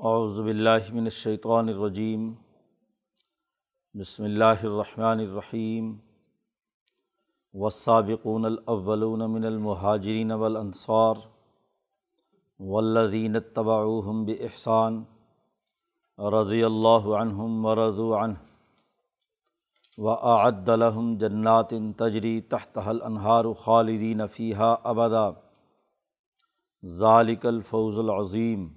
اعوذ باللہ من الشیطان الرجیم، بسم اللہ الرحمن الرحیم، والسابقون الاولون من المہاجرین والانصار، والذین اتبعوهم بإحسان، رضی اللہ عنہم ورضوا عنہ، وأعد لهم جنات تجری تحتها الانہار خالدین فیہا ابدا، ذالک الفوز العظیم۔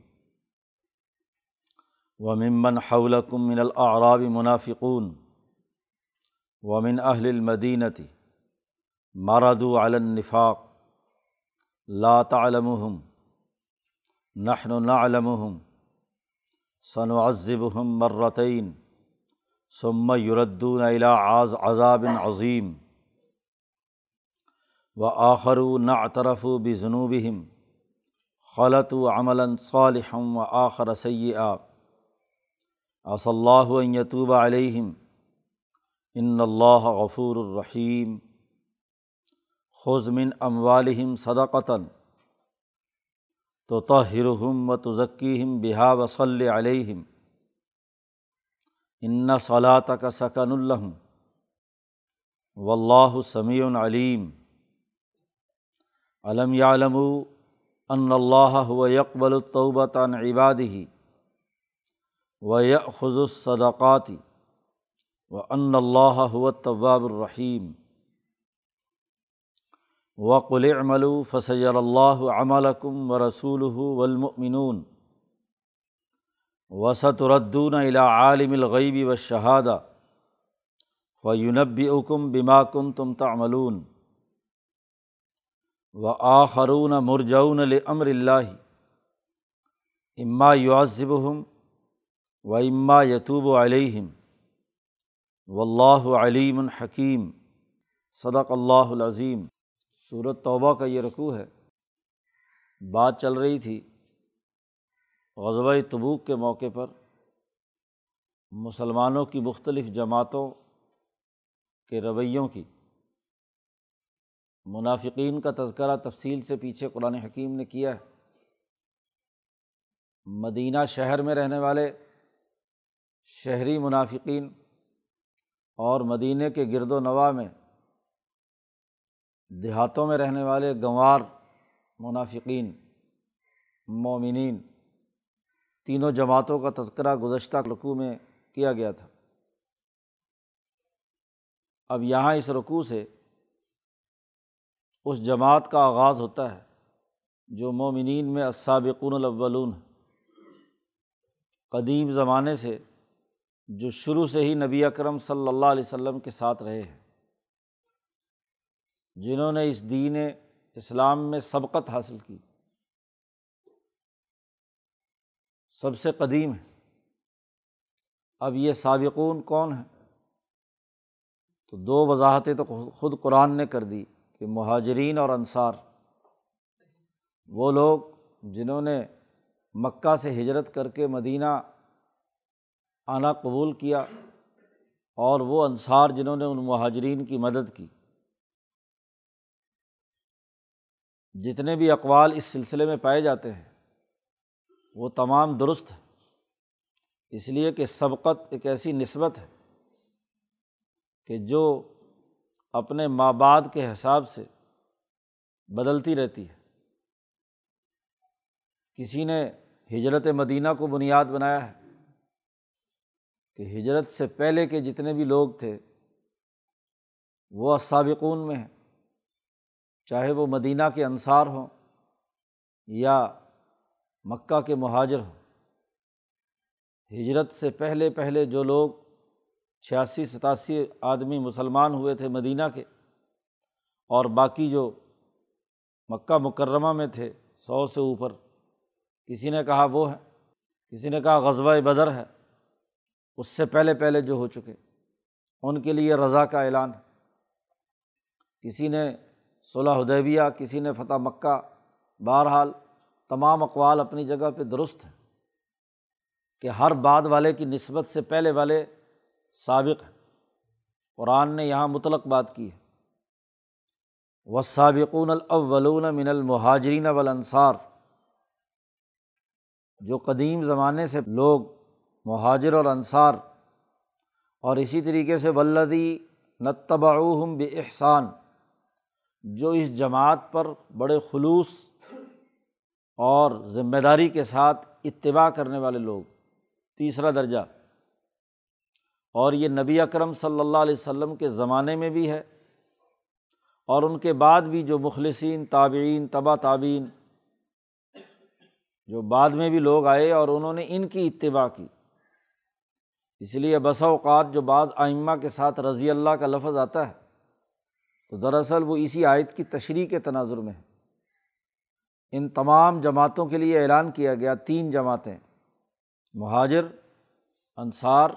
و ممن حولکم من الاعراب منافقون ومن اہل المدینتی مردو علی النفاق لا تعلمهم نحن نعلمهم سنعذبهم مرتين ثم يردون الى عذاب عظیم و آخروا نعترفوا بذنوبهم خلطوا عملا صالحا و آخر سیئا ص اللہ یتوب علیہم ان اللہ غفور الرحیم خزمن اموالہم صدقتاً تو تہرحم و تزکیم بحا وصلی علیہم ان صلاۃ کا سکن الحم و اللہ سمیع علیم علم یعلم ان اللہ و یکبل الطوبۃ عبادی و خز الصدقاتی و ان اللہ طواب الرحیم وقل عملو فصیر اللہ عملکم و رسول ولمنون وسط ردون الا عالم الغیبی و شہادہ و یونبی اکم بما کم تم تعملون و آخرون مرجون امر اللہ اما یعذبہم و اما یتوب علیہم و اللہ علیم الحکیم صدق اللہ العظیم۔ صورت توبہ کا یہ رقوع ہے۔ بات چل رہی تھی غزبۂ تبوک کے موقع پر۔ مسلمانوں کی مختلف جماعتوں کے رویوں کی۔ منافقین کا تذکرہ تفصیل سے پیچھے قرآن حکیم نے کیا ہے۔ مدینہ شہر میں رہنے والے شہری منافقین اور مدینہ کے گرد و نواح میں دیہاتوں میں رہنے والے گنوار منافقین، مومنین، تینوں جماعتوں کا تذکرہ گزشتہ رقوع میں کیا گیا تھا۔ اب یہاں اس رقوع سے اس جماعت کا آغاز ہوتا ہے جو مومنین میں السابقون الاولون قدیم زمانے سے جو شروع سے ہی نبی اکرم صلی اللہ علیہ وسلم کے ساتھ رہے ہیں، جنہوں نے اس دین اسلام میں سبقت حاصل کی۔ سب سے قدیم ہے اب یہ سابقون کون ہیں؟ تو دو وضاحتیں تو خود قرآن نے کر دی کہ مہاجرین اور انصار۔ وہ لوگ جنہوں نے مکہ سے ہجرت کر کے مدینہ آنا قبول کیا اور وہ انصار جنہوں نے ان مہاجرین کی مدد کی۔ جتنے بھی اقوال اس سلسلے میں پائے جاتے ہیں، وہ تمام درست ہے اس لیے کہ سبقت ایک ایسی نسبت ہے کہ جو اپنے ماں بعد کے حساب سے بدلتی رہتی ہے۔ کسی نے ہجرت مدینہ کو بنیاد بنایا ہے۔ کہ ہجرت سے پہلے کے جتنے بھی لوگ تھے، وہ سابقون میں ہیں۔ چاہے وہ مدینہ کے انصار ہوں یا مکہ کے مہاجر ہوں۔ ہجرت سے پہلے پہلے جو لوگ چھیاسی، ستاسی آدمی مسلمان ہوئے تھے مدینہ کے، اور باقی جو مکہ مکرمہ میں تھے، سو سے اوپر، کسی نے کہا وہ ہے، کسی نے کہا غزبۂ بدر ہے۔ اس سے پہلے پہلے جو ہو چکے، ان کے لیے رضا کا اعلان کسی نے صلاح ادیبیہ کسی نے فتح مکہ، بہرحال تمام اقوال اپنی جگہ پہ درست ہیں کہ ہر بعد والے کی نسبت سے پہلے والے سابق ہیں۔ قرآن نے یہاں مطلق بات کی ہے۔ و سابقون الاولون من المہاجرین والانصار جو قدیم زمانے سے لوگ مہاجر اور انصار۔ اور اسی طریقے سے ولدی نتبعوہم بے احسان جو اس جماعت پر بڑے خلوص اور ذمہ داری کے ساتھ اتباع کرنے والے لوگ۔ تیسرا درجہ، اور یہ نبی اکرم صلی اللہ علیہ وسلم کے زمانے میں بھی ہے۔ اور ان کے بعد بھی جو مخلصین، تابعین تبا تعبین جو بعد میں بھی لوگ آئے اور انہوں نے ان کی اتباع کی۔ اس لیے بسا اوقات جو بعض آئمہ کے ساتھ رضی اللہ کا لفظ آتا ہے، تو دراصل وہ اسی آیت کی تشریح کے تناظر میں ہے۔ ان تمام جماعتوں کے لیے اعلان کیا گیا تین جماعتیں، مہاجر، انصار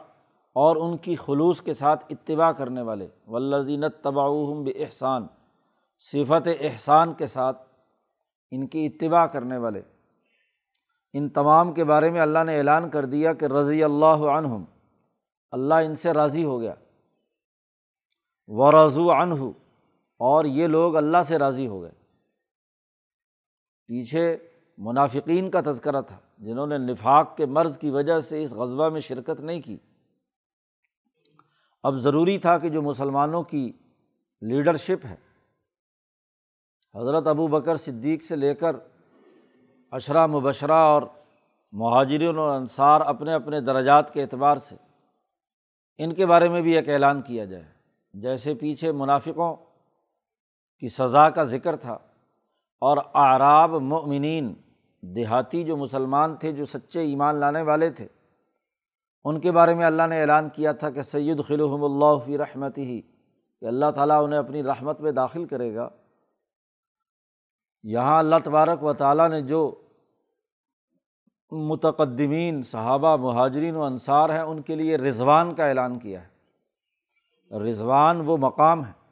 اور ان کی خلوص کے ساتھ اتباع کرنے والے۔ ولزینت تباؤہم ب احسان صفت احسان کے ساتھ ان کی اتباع کرنے والے۔ ان تمام کے بارے میں اللہ نے اعلان کر دیا کہ رضی اللہ عنہم اللہ ان سے راضی ہو گیا۔ و رضو عنہ اور یہ لوگ اللہ سے راضی ہو گئے۔ پیچھے منافقین کا تذکرہ تھا، جنہوں نے نفاق کے مرض کی وجہ سے اس غذبہ میں شرکت نہیں کی۔ اب ضروری تھا کہ جو مسلمانوں کی لیڈرشپ ہے، حضرت ابو بکر صدیق سے لے کر اشرا مبشرہ اور مہاجرین اور انصار اپنے اپنے درجات کے اعتبار سے ان کے بارے میں بھی ایک اعلان کیا جائے۔ جیسے پیچھے منافقوں کی سزا کا ذکر تھا اور آراب مؤمنین، دیہاتی جو مسلمان تھے، جو سچے ایمان لانے والے تھے، ان کے بارے میں اللہ نے اعلان کیا تھا کہ سید خلحم اللہ فی رحمت ہی کہ اللہ تعالیٰ انہیں اپنی رحمت میں داخل کرے گا۔ یہاں اللہ تبارک و تعالیٰ نے جو متقدمین، صحابہ، مہاجرین و انصار ہیں، ان کے لیے رضوان کا اعلان کیا ہے۔ رضوان وہ مقام ہے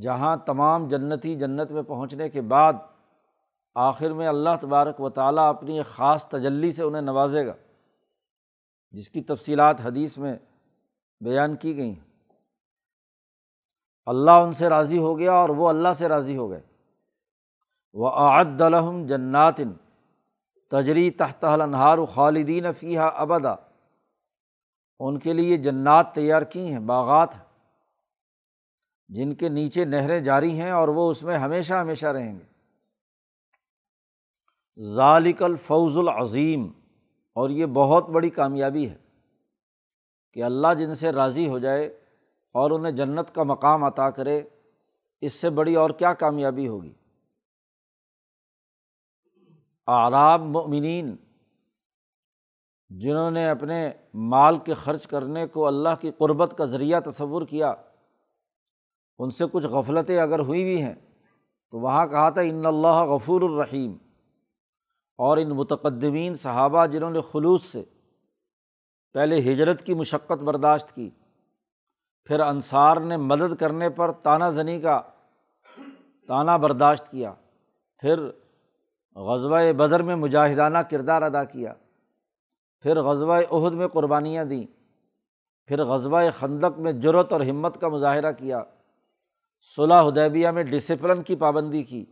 جہاں تمام جنتی جنت میں پہنچنے کے بعد آخر میں اللہ تبارک و تعالیٰ اپنی ایک خاص تجلی سے انہیں نوازے گا، جس کی تفصیلات حدیث میں بیان کی گئیں۔ اللہ ان سے راضی ہو گیا اور وہ اللہ سے راضی ہو گئے۔ وہ عد الحم جناتن تجری تحت النہار خالدین فیحہ ابدا۔ ان کے لیے جنات تیار کی ہیں، باغات ہیں۔ جن کے نیچے نہریں جاری ہیں اور وہ اس میں ہمیشہ ہمیشہ رہیں گے۔ ذالک الفوز العظیم۔ اور یہ بہت بڑی کامیابی ہے کہ اللہ جن سے راضی ہو جائے اور انہیں جنت کا مقام عطا کرے، اس سے بڑی اور کیا کامیابی ہوگی؟ آراب مؤمنین، جنہوں نے اپنے مال کے خرچ کرنے کو اللہ کی قربت کا ذریعہ تصور کیا، ان سے کچھ غفلتیں اگر ہوئی بھی ہیں، تو وہاں کہا تھا، ان اللہ غفور الرحیم اور ان متقدمین صحابہ جنہوں نے خلوص سے پہلے ہجرت کی مشقت برداشت کی، پھر انصار نے مدد کرنے پر تانہ زنی کا تانہ برداشت کیا، پھر غزوہ بدر میں مجاہدانہ کردار ادا کیا، پھر غزوہ عہد میں قربانیاں دیں، پھر غزوہ خندق میں جرت اور ہمت کا مظاہرہ کیا۔ صلاح حدیبیہ میں ڈسپلن کی پابندی کی۔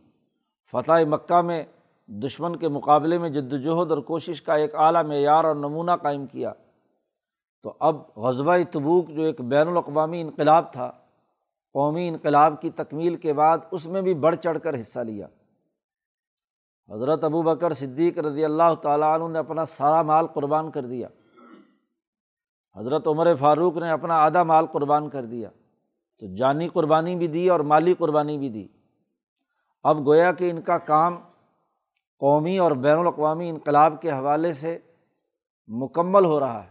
فتح مکہ میں دشمن کے مقابلے میں جد وجہد اور کوشش کا ایک اعلیٰ معیار اور نمونہ قائم کیا۔ تو اب غزبۂ تبوک جو ایک بین الاقوامی انقلاب تھا، قومی انقلاب کی تکمیل کے بعد اس میں بھی بڑھ چڑھ کر حصہ لیا۔ حضرت ابو بکر صدیق رضی اللہ تعالیٰ عنہ نے اپنا سارا مال قربان کر دیا۔ حضرت عمر فاروق نے اپنا آدھا مال قربان کر دیا۔ تو جانی قربانی بھی دی اور مالی قربانی بھی دی۔ اب گویا کہ ان کا کام قومی اور بین الاقوامی انقلاب کے حوالے سے مکمل ہو رہا ہے۔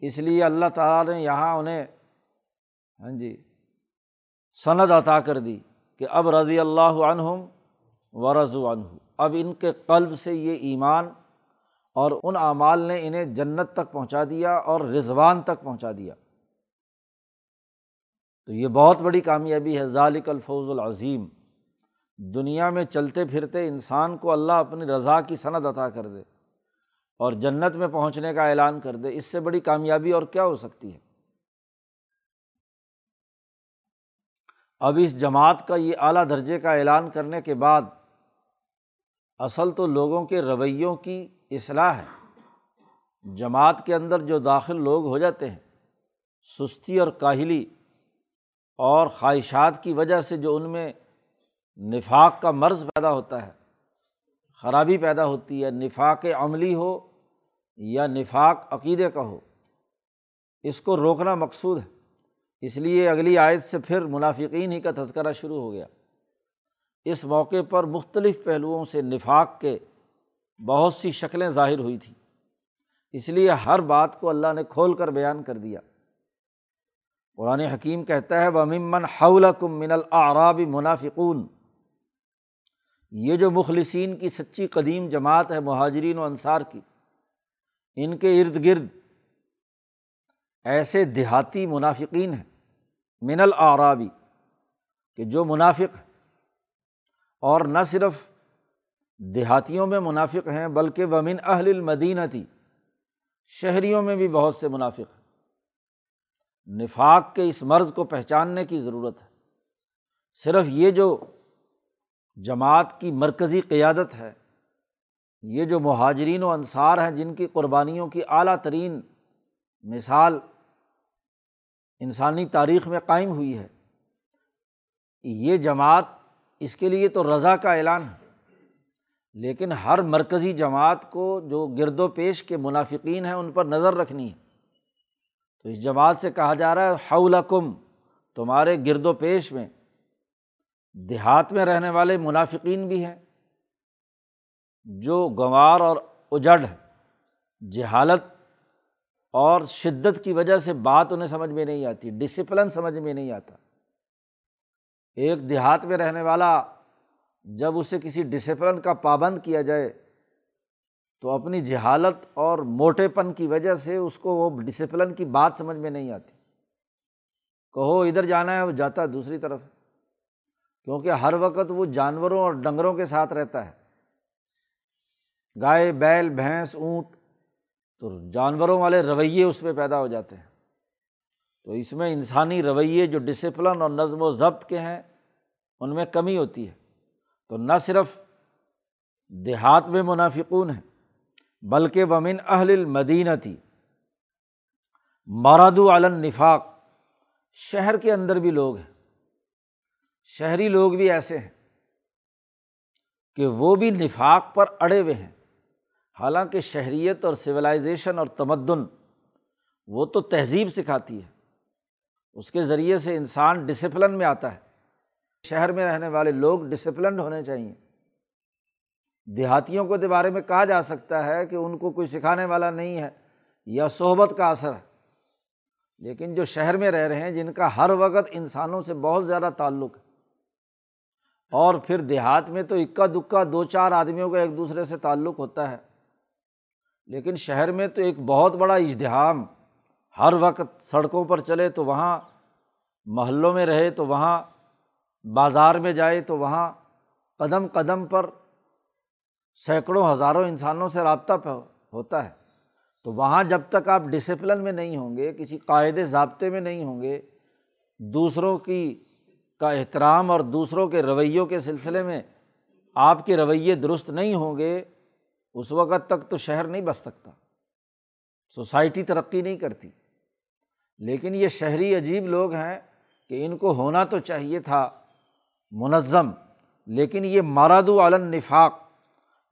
اس لیے اللہ تعالیٰ نے یہاں انہیں ہاں جی سند عطا کر دی کہ اب رضی اللہ عنہم و رضو عنہ۔ اب ان کے قلب سے یہ ایمان اور ان اعمال نے انہیں جنت تک پہنچا دیا اور رضوان تک پہنچا دیا۔ تو یہ بہت بڑی کامیابی ہے۔ ذالک الفوز العظیم۔ دنیا میں چلتے پھرتے انسان کو اللہ اپنی رضا کی صنعت عطا کر دے اور جنت میں پہنچنے کا اعلان کر دے۔ اس سے بڑی کامیابی اور کیا ہو سکتی ہے؟ اب اس جماعت کا یہ اعلیٰ درجے کا اعلان کرنے کے بعد اصل تو لوگوں کے رویوں کی اصلاح ہے۔ جماعت کے اندر جو داخل لوگ ہو جاتے ہیں، سستی اور کاہلی اور خواہشات کی وجہ سے جو ان میں نفاق کا مرض پیدا ہوتا ہے، خرابی پیدا ہوتی ہے، نفاق عملی ہو یا نفاق عقیدے کا ہو، اس کو روکنا مقصود ہے۔ اس لیے اگلی آیت سے پھر منافقین ہی کا تذکرہ شروع ہو گیا۔ اس موقع پر مختلف پہلوؤں سے نفاق کے بہت سی شکلیں ظاہر ہوئی تھیں۔ اس لیے ہر بات کو اللہ نے کھول کر بیان کر دیا۔ قرآن حکیم کہتا ہے وہ ممن حول کم من العراب منافقون یہ جو مخلصین کی سچی قدیم جماعت ہے، مہاجرین و انصار کی، ان کے ارد گرد ایسے دیہاتی منافقین ہیں، من العرابی کہ جو منافق اور نہ صرف دیہاتیوں میں منافق ہیں، بلکہ ومن اہل المدینہ تھی شہریوں میں بھی بہت سے منافق ہیں۔ نفاق کے اس مرض کو پہچاننے کی ضرورت ہے۔ صرف یہ جو جماعت کی مرکزی قیادت ہے، یہ جو مہاجرین و انصار ہیں جن کی قربانیوں کی اعلیٰ ترین مثال انسانی تاریخ میں قائم ہوئی ہے، یہ جماعت اس کے لیے تو رضا کا اعلان ہے۔ لیکن ہر مرکزی جماعت کو جو گرد و پیش کے منافقین ہیں ان پر نظر رکھنی ہے۔ تو اس جماعت سے کہا جا رہا ہے حول کم تمہارے گرد و پیش میں، دیہات میں رہنے والے منافقین بھی ہیں۔ جو گنوار اور اجڑ ہے جہالت اور شدت کی وجہ سے بات انہیں سمجھ میں نہیں آتی ڈسپلن سمجھ میں نہیں آتا۔ ایک دیہات میں رہنے والا جب اسے کسی ڈسپلن کا پابند کیا جائے، تو اپنی جہالت اور موٹے پن کی وجہ سے اس کو وہ ڈسپلن کی بات سمجھ میں نہیں آتی۔ کہو ادھر جانا ہے، وہ جاتا ہے دوسری طرف۔ کیونکہ ہر وقت وہ جانوروں اور ڈنگروں کے ساتھ رہتا ہے۔ گائے، بیل، بھینس، اونٹ تو جانوروں والے رویے اس میں پیدا ہو جاتے ہیں۔ تو اس میں انسانی رویے جو ڈسپلن اور نظم و ضبط کے ہیں، ان میں کمی ہوتی ہے۔ تو نہ صرف دیہات میں منافقون ہیں، بلکہ ومن اہل المدینہ تھی مراد النفاق، شہر کے اندر بھی لوگ ہیں۔ شہری لوگ بھی ایسے ہیں کہ وہ بھی نفاق پر اڑے ہوئے ہیں۔ حالانکہ شہریت اور سویلائزیشن اور تمدن وہ تو تہذیب سکھاتی ہے۔ اس کے ذریعے سے انسان ڈسپلن میں آتا ہے۔ شہر میں رہنے والے لوگ ڈسپلنڈ ہونے چاہئیں۔ دیہاتیوں کو بارے میں کہا جا سکتا ہے کہ ان کو کوئی سکھانے والا نہیں ہے یا صحبت کا اثر ہے۔ لیکن جو شہر میں رہ رہے ہیں، جن کا ہر وقت انسانوں سے بہت زیادہ تعلق ہے۔ اور پھر دیہات میں تو اکا دکا دو چار آدمیوں کا ایک دوسرے سے تعلق ہوتا ہے۔ لیکن شہر میں تو ایک بہت بڑا اجتحام ہر وقت سڑکوں پر چلے تو وہاں محلوں میں رہے تو وہاں بازار میں جائے تو وہاں قدم قدم پر سینکڑوں ہزاروں انسانوں سے رابطہ ہوتا ہے۔ تو وہاں جب تک آپ ڈسپلن میں نہیں ہوں گے، کسی قاعدے ضابطے میں نہیں ہوں گے، دوسروں کی کا احترام اور دوسروں کے رویوں کے سلسلے میں آپ کے رویے درست نہیں ہوں گے، اس وقت تک تو شہر نہیں بس سکتا۔ سوسائٹی ترقی نہیں کرتی۔ لیکن یہ شہری عجیب لوگ ہیں کہ ان کو ہونا تو چاہیے تھا منظم، لیکن یہ مراد علن نفاق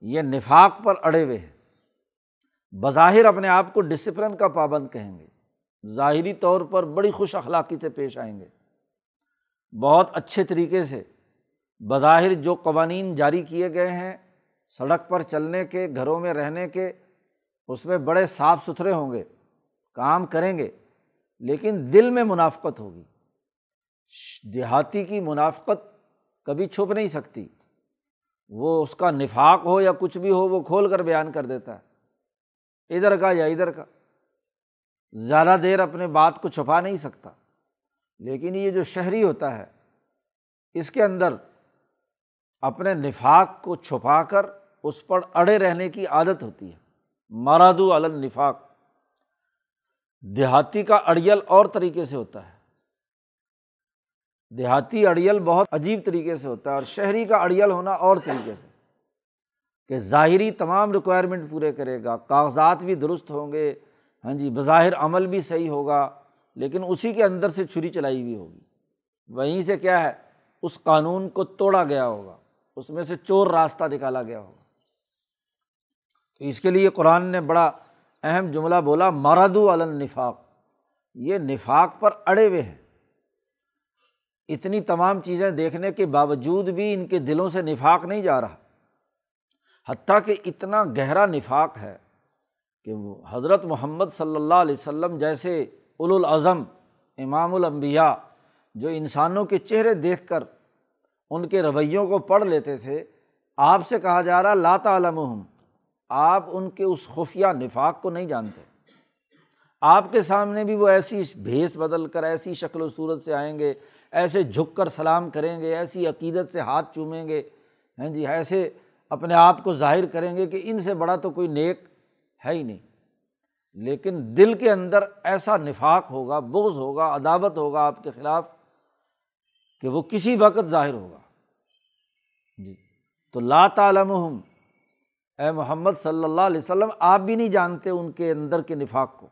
یہ نفاق پر اڑے ہوئے ہیں۔ بظاہر اپنے آپ کو ڈسپلن کا پابند کہیں گے۔ ظاہری طور پر بڑی خوش اخلاقی سے پیش آئیں گے۔ بہت اچھے طریقے سے۔ بظاہر جو قوانین جاری کیے گئے ہیں سڑک پر چلنے کے، گھروں میں رہنے کے، اس میں بڑے صاف ستھرے ہوں گے، کام کریں گے۔ لیکن دل میں منافقت ہوگی۔ دیہاتی کی منافقت کبھی چھپ نہیں سکتی۔ وہ اس کا نفاق ہو یا کچھ بھی ہو، وہ کھول کر بیان کر دیتا ہے۔ ادھر کا یا ادھر کا۔ زیادہ دیر اپنے بات کو چھپا نہیں سکتا۔ لیکن یہ جو شہری ہوتا ہے، اس کے اندر اپنے نفاق کو چھپا کر اس پر اڑے رہنے کی عادت ہوتی ہے۔ مرادو النفاق۔ دیہاتی کا اڑیل اور طریقے سے ہوتا ہے۔ دیہاتی اڑیل بہت عجیب طریقے سے ہوتا ہے اور شہری کا اڑیل ہونا اور طریقے سے۔ کہ ظاہری تمام ریکوائرمنٹ پورے کرے گا، کاغذات بھی درست ہوں گے ہاں جی بظاہر عمل بھی صحیح ہوگا، لیکن اسی کے اندر سے چھری چلائی ہوئی ہوگی۔ وہیں سے کیا ہے، اس قانون کو توڑا گیا ہوگا۔ اس میں سے چور راستہ نکالا گیا ہوگا۔ تو اس کے لیے قرآن نے بڑا اہم جملہ بولا مرادو النفاق۔ یہ نفاق پر اڑے ہوئے ہیں۔ اتنی تمام چیزیں دیکھنے کے باوجود بھی ان کے دلوں سے نفاق نہیں جا رہا۔ حتیٰ کہ اتنا گہرا نفاق ہے کہ حضرت محمد صلی اللہ علیہ وسلم جیسے الاظم امام الانبیاء جو انسانوں کے چہرے دیکھ کر ان کے رویوں کو پڑھ لیتے تھے، آپ سے کہا جا رہا، لا تعلم آپ ان کے اس خفیہ نفاق کو نہیں جانتے۔ آپ کے سامنے بھی وہ ایسی بھیس بدل کر ایسی شکل و صورت سے آئیں گے، ایسے جھک کر سلام کریں گے، ایسی عقیدت سے ہاتھ چومیں گے۔ ہیں جی ایسے اپنے آپ کو ظاہر کریں گے کہ ان سے بڑا تو کوئی نیک ہے ہی نہیں۔ لیکن دل کے اندر ایسا نفاق ہوگا، بغض ہوگا، عداوت ہوگا آپ کے خلاف کہ وہ کسی وقت ظاہر ہوگا۔ جی تو لا تعلم اے محمد صلی اللہ علیہ وسلم، آپ بھی نہیں جانتے ان کے اندر کے نفاق کو۔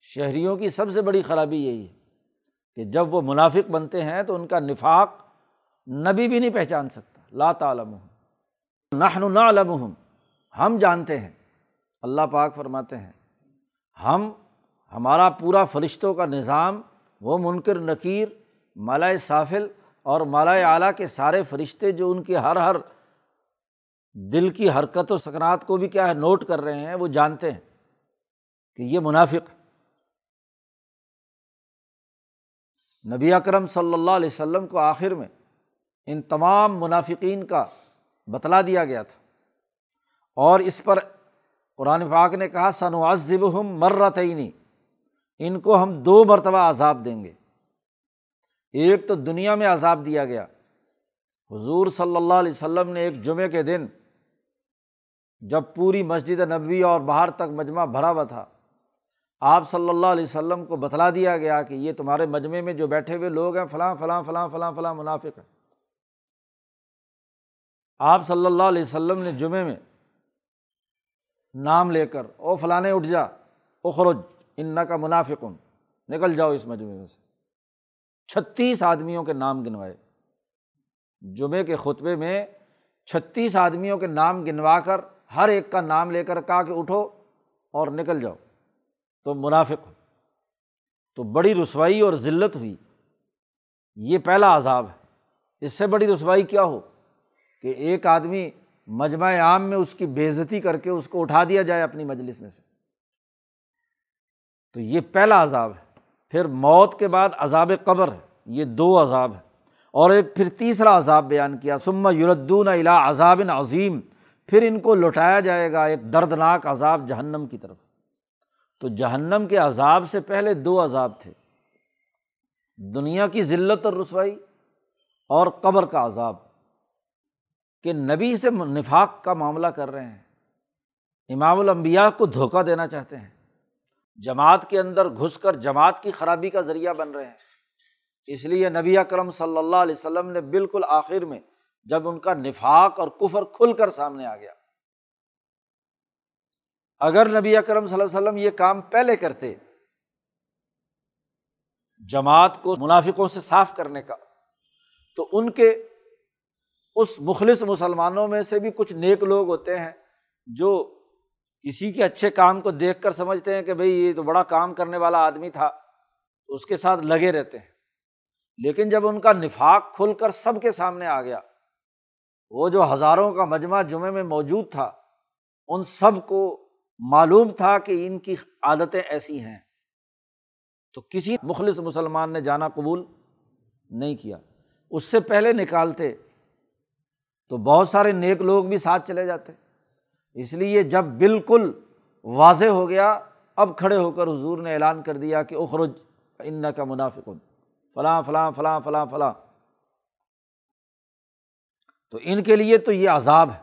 شہریوں کی سب سے بڑی خرابی یہی ہے کہ جب وہ منافق بنتے ہیں تو ان کا نفاق نبی بھی نہیں پہچان سکتا۔ لا تعلم نحن نعلم ہم جانتے ہیں۔ اللہ پاک فرماتے ہیں۔ ہم، ہمارا پورا فرشتوں کا نظام، وہ منکر، نکیر، مالائے صافل اور مالائے اعلیٰ کے سارے فرشتے جو ان کی ہر ہر دل کی حرکت و سکنات کو بھی کیا ہے، نوٹ کر رہے ہیں، وہ جانتے ہیں کہ یہ منافق نبی اکرم صلی اللہ علیہ وسلم کو آخر میں ان تمام منافقین کا بتلا دیا گیا تھا۔ اور اس پر قرآن پاک نے کہا سن عذب ہم مرتعینی ان کو ہم دو مرتبہ عذاب دیں گے۔ ایک تو دنیا میں عذاب دیا گیا۔ حضور صلی اللہ علیہ وسلم نے ایک جمعے کے دن جب پوری مسجد نبوی اور باہر تک مجمع بھرا ہوا تھا، آپ صلی اللہ علیہ وسلم کو بتلا دیا گیا کہ یہ تمہارے مجمعے میں جو بیٹھے ہوئے لوگ ہیں، فلاں فلاں فلاں فلاں فلاں منافق ہے آپ صلی اللہ علیہ وسلم نے جمعے میں نام لے کر، او فلاں اٹھ جا، اخرج ان کا منافق نکل جاؤ اس مجمعے میں سے۔ چھتیس آدمیوں کے نام گنوائے۔ جمعے کے خطبے میں چھتیس آدمیوں کے نام گنوا کر ہر ایک کا نام لے کر کہا کہ اٹھو اور نکل جاؤ۔ تو منافق ہو۔ تو بڑی رسوائی اور ذلت ہوئی۔ یہ پہلا عذاب ہے۔ اس سے بڑی رسوائی کیا ہو؟ کہ ایک آدمی مجمع عام میں اس کی بےزتی کر کے اس کو اٹھا دیا جائے اپنی مجلس میں سے۔ تو یہ پہلا عذاب ہے۔ پھر موت کے بعد عذاب قبر ہے۔ یہ دو عذاب ہے اور ایک پھر تیسرا عذاب بیان کیا۔ سما یوردون الا عذاب عظیم۔ پھر ان کو لوٹایا جائے گا ایک دردناک عذاب جہنم کی طرف۔ تو جہنم کے عذاب سے پہلے دو عذاب تھے۔ دنیا کی ذلت اور رسوائی اور قبر کا عذاب۔ کہ نبی سے نفاق کا معاملہ کر رہے ہیں۔ امام الانبیاء کو دھوکہ دینا چاہتے ہیں۔ جماعت کے اندر گھس کر جماعت کی خرابی کا ذریعہ بن رہے ہیں۔ اس لیے نبی اکرم صلی اللہ علیہ وسلم نے بالکل آخر میں جب ان کا نفاق اور کفر کھل کر سامنے آ گیا۔ اگر نبی اکرم صلی اللہ علیہ وسلم یہ کام پہلے کرتے، جماعت کو منافقوں سے صاف کرنے کا، تو ان کے اس مخلص مسلمانوں میں سے بھی کچھ نیک لوگ ہوتے ہیں جو کسی کے اچھے کام کو دیکھ کر سمجھتے ہیں کہ بھائی یہ تو بڑا کام کرنے والا آدمی تھا اس کے ساتھ لگے رہتے ہیں۔ لیکن جب ان کا نفاق کھل کر سب کے سامنے آ گیا وہ جو ہزاروں کا مجمع جمعے میں موجود تھا، ان سب کو معلوم تھا کہ ان کی عادتیں ایسی ہیں۔ تو کسی مخلص مسلمان نے جانا قبول نہیں کیا۔ اس سے پہلے نکالتے تو بہت سارے نیک لوگ بھی ساتھ چلے جاتے۔ اس لیے جب بالکل واضح ہو گیا، اب کھڑے ہو کر حضور نے اعلان کر دیا کہ اخرج ان کا منافق فلاں فلاں فلاں فلاں فلاں۔ تو ان کے لیے تو یہ عذاب ہے،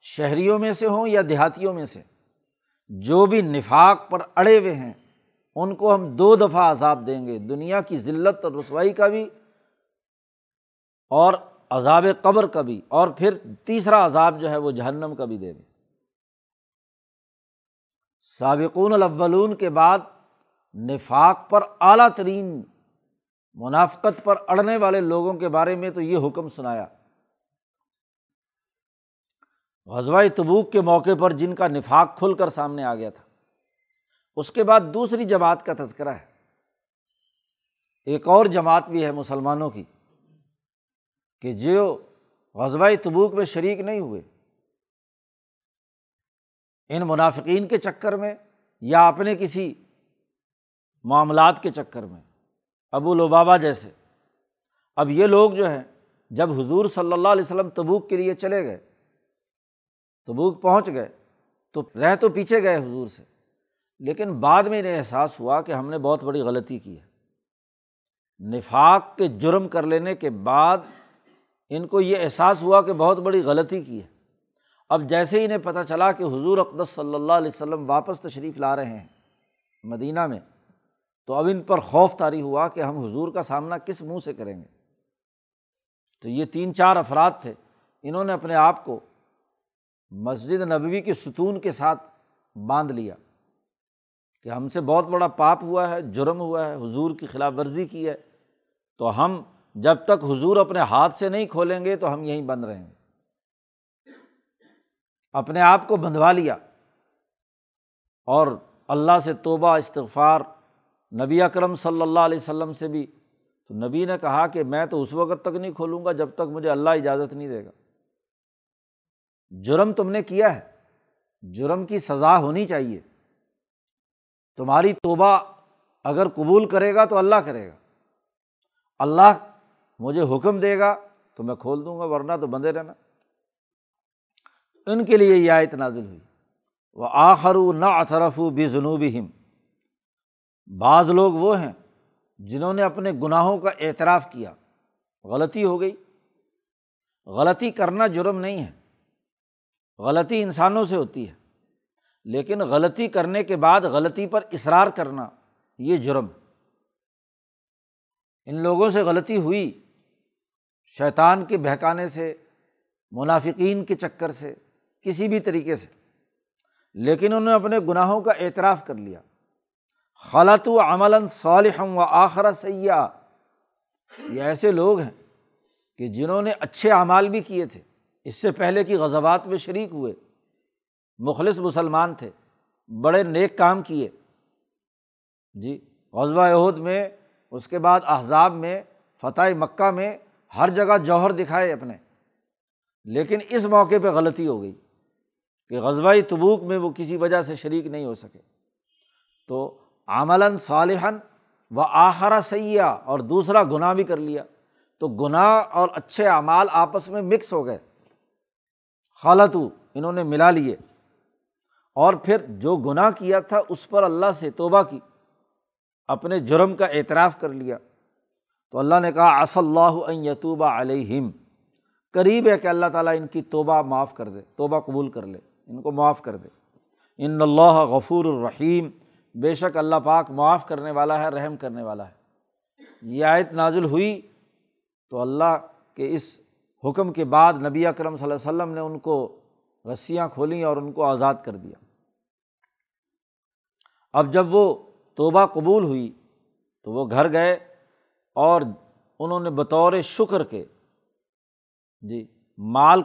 شہریوں میں سے ہوں یا دیہاتیوں میں سے۔ جو بھی نفاق پر اڑے ہوئے ہیں، ان کو ہم دو دفعہ عذاب دیں گے۔ دنیا کی ذلت اور رسوائی کا بھی اور عذاب قبر کا بھی۔ اور پھر تیسرا عذاب جو ہے، وہ جہنم کا بھی دے دیں۔ سابقون الاولون کے بعد نفاق پر اعلیٰ ترین منافقت پر اڑنے والے لوگوں کے بارے میں تو یہ حکم سنایا۔ غزوہ تبوک کے موقع پر جن کا نفاق کھل کر سامنے آ گیا تھا، اس کے بعد دوسری جماعت کا تذکرہ ہے۔ ایک اور جماعت بھی ہے مسلمانوں کی، کہ جو غزوہ تبوک میں شریک نہیں ہوئے۔ ان منافقین کے چکر میں یا اپنے کسی معاملات کے چکر میں، ابو البابا جیسے۔ اب یہ لوگ جو ہیں، جب حضور صلی اللہ علیہ وسلم تبوک کے لیے چلے گئے تبوک پہنچ گئے۔ تو رہ تو پیچھے گئے حضور سے۔ لیکن بعد میں انہیں احساس ہوا کہ ہم نے بہت بڑی غلطی کی ہے۔ نفاق کے جرم کر لینے کے بعد ان کو یہ احساس ہوا کہ بہت بڑی غلطی کی ہے۔ اب جیسے ہی انہیں پتہ چلا کہ حضور اقدس صلی اللہ علیہ وسلم واپس تشریف لا رہے ہیں مدینہ میں، تو اب ان پر خوف طاری ہوا کہ ہم حضور کا سامنا کس منہ سے کریں گے۔ تو یہ تین چار افراد تھے، انہوں نے اپنے آپ کو مسجد نبوی کے ستون کے ساتھ باندھ لیا کہ ہم سے بہت بڑا پاپ ہوا ہے، جرم ہوا ہے، حضور کی خلاف ورزی کی ہے، تو ہم جب تک حضور اپنے ہاتھ سے نہیں کھولیں گے تو ہم یہیں بند رہیں گے۔ اپنے آپ کو بندھوا لیا اور اللہ سے توبہ، استغفار، نبی اکرم صلی اللہ علیہ وسلم سے بھی۔ تو نبی نے کہا کہ میں تو اس وقت تک نہیں کھولوں گا جب تک مجھے اللہ اجازت نہیں دے گا۔ جرم تم نے کیا ہے۔ جرم کی سزا ہونی چاہیے۔ تمہاری توبہ اگر قبول کرے گا تو اللہ کرے گا۔ اللہ مجھے حکم دے گا تو میں کھول دوں گا، ورنہ تو بندے رہنا۔ ان کے لیے یہ آیت نازل ہوئی۔ وہ آخر نہ اطرف بے جنوبی ہم بعض لوگ وہ ہیں جنہوں نے اپنے گناہوں کا اعتراف کیا۔ غلطی ہو گئی۔ غلطی کرنا جرم نہیں ہے۔ غلطی انسانوں سے ہوتی ہے۔ لیکن غلطی کرنے کے بعد غلطی پر اصرار کرنا یہ جرم ان لوگوں سے غلطی ہوئی، شیطان کے بہکانے سے، منافقین کے چکر سے، کسی بھی طریقے سے۔ لیکن انہوں نے اپنے گناہوں کا اعتراف کر لیا۔ خلط و عمل صالحم و آخر سیاح یہ ایسے لوگ ہیں کہ جنہوں نے اچھے اعمال بھی کیے تھے۔ اس سے پہلے کی غزوات میں شریک ہوئے۔ مخلص مسلمان تھے، بڑے نیک کام کیے۔ جی غزوہ عہد میں، اس کے بعد احزاب میں، فتح مکہ میں ہر جگہ جوہر دکھائے اپنے۔ لیکن اس موقع پہ غلطی ہو گئی کہ غزبۂ تبوک میں وہ کسی وجہ سے شریک نہیں ہو سکے۔ تو عملاً صالحن و آخرا سیاح اور دوسرا گناہ بھی کر لیا۔ تو گناہ اور اچھے اعمال آپس میں مکس ہو گئے۔ خالت انہوں نے ملا لیے۔ اور پھر جو گناہ کیا تھا اس پر اللہ سے توبہ کی، اپنے جرم کا اعتراف کر لیا۔ تو اللہ نے کہا اص اللہ یتوبہ علیہم۔ قریب ہے کہ اللہ تعالیٰ ان کی توبہ معاف کر دے، توبہ قبول کر لے، ان کو معاف کر دے۔ ان اللہ غفور الرحیم۔ بے شک اللہ پاک معاف کرنے والا ہے، رحم کرنے والا ہے۔ یہ آیت نازل ہوئی تو اللہ کے اس حکم کے بعد نبی اکرم صلی اللہ علیہ وسلم نے ان کو رسیاں کھولیں اور ان کو آزاد کر دیا۔ اب جب وہ توبہ قبول ہوئی تو وہ گھر گئے اور انہوں نے بطور شکر کے جی مال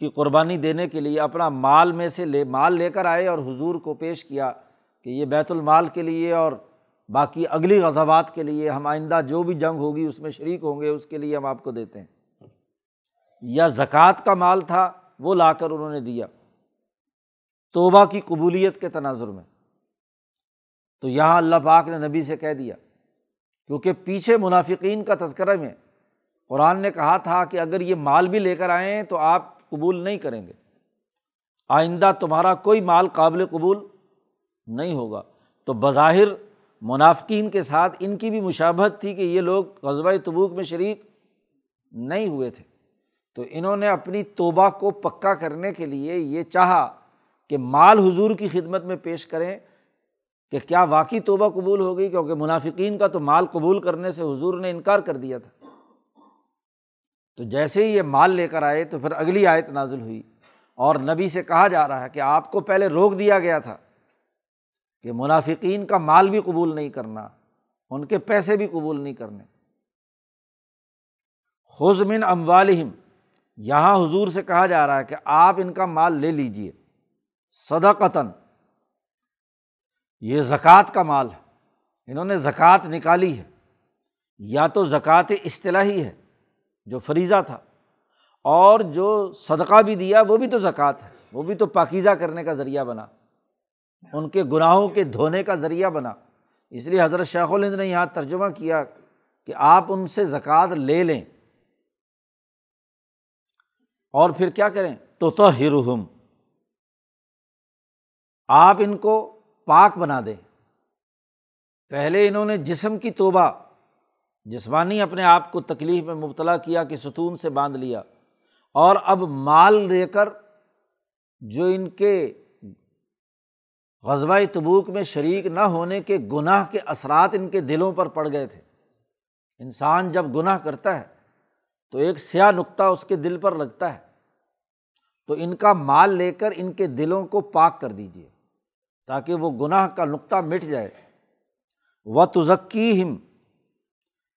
کی قربانی دینے کے لیے اپنا مال میں سے لے، مال لے کر آئے اور حضور کو پیش کیا کہ یہ بیت المال کے لیے اور باقی اگلی غزوات کے لیے ہم آئندہ جو بھی جنگ ہوگی اس میں شریک ہوں گے، اس کے لیے ہم آپ کو دیتے ہیں۔ یا زکوٰۃ کا مال تھا، وہ لا کر انہوں نے دیا۔ توبہ کی قبولیت کے تناظر میں۔ تو یہاں اللہ پاک نے نبی سے کہہ دیا، کیونکہ پیچھے منافقین کا تذکرہ میں قرآن نے کہا تھا کہ اگر یہ مال بھی لے کر آئیں تو آپ قبول نہیں کریں گے۔ آئندہ تمہارا کوئی مال قابل قبول نہیں ہوگا۔ تو بظاہر منافقین کے ساتھ ان کی بھی مشابت تھی کہ یہ لوگ قصبۂ تبوک میں شریک نہیں ہوئے تھے۔ تو انہوں نے اپنی توبہ کو پکا کرنے کے لیے یہ چاہا کہ مال حضور کی خدمت میں پیش کریں کہ کیا واقعی توبہ قبول ہو گئی؟ کیونکہ منافقین کا تو مال قبول کرنے سے حضور نے انکار کر دیا تھا۔ تو جیسے ہی یہ مال لے کر آئے تو پھر اگلی آیت نازل ہوئی اور نبی سے کہا جا رہا ہے کہ آپ کو پہلے روک دیا گیا تھا کہ منافقین کا مال بھی قبول نہیں کرنا، ان کے پیسے بھی قبول نہیں کرنے۔ خزمن اموالہم یہاں حضور سے کہا جا رہا ہے کہ آپ ان کا مال لے لیجیے صدقتاً۔ یہ زکوٰۃ کا مال ہے۔ انہوں نے زکوٰۃ نکالی ہے۔ یا تو زکوٰۃ اصطلاحی ہے، جو فریضہ تھا، اور جو صدقہ بھی دیا، وہ بھی تو زکوٰۃ ہے۔ وہ بھی تو پاکیزہ کرنے کا ذریعہ بنا۔ ان کے گناہوں کے دھونے کا ذریعہ بنا۔ اس لیے حضرت شیخ الند نے یہاں ترجمہ کیا کہ آپ ان سے زکوٰۃ لے لیں۔ اور پھر کیا کریں؟ تو تو ہرحم آپ ان کو پاک بنا دیں۔ پہلے انہوں نے جسم کی توبہ، جسمانی اپنے آپ کو تکلیف میں مبتلا کیا کہ ستون سے باندھ لیا۔ اور اب مال دے کر جو ان کے غزبۂ تبوک میں شریک نہ ہونے کے گناہ کے اثرات ان کے دلوں پر پڑ گئے تھے۔ انسان جب گناہ کرتا ہے تو ایک سیاہ نقطہ اس کے دل پر لگتا ہے۔ تو ان کا مال لے کر ان کے دلوں کو پاک کر دیجیے تاکہ وہ گناہ کا نقطہ مٹ جائے۔ و تزکی ہم